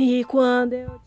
E quando eu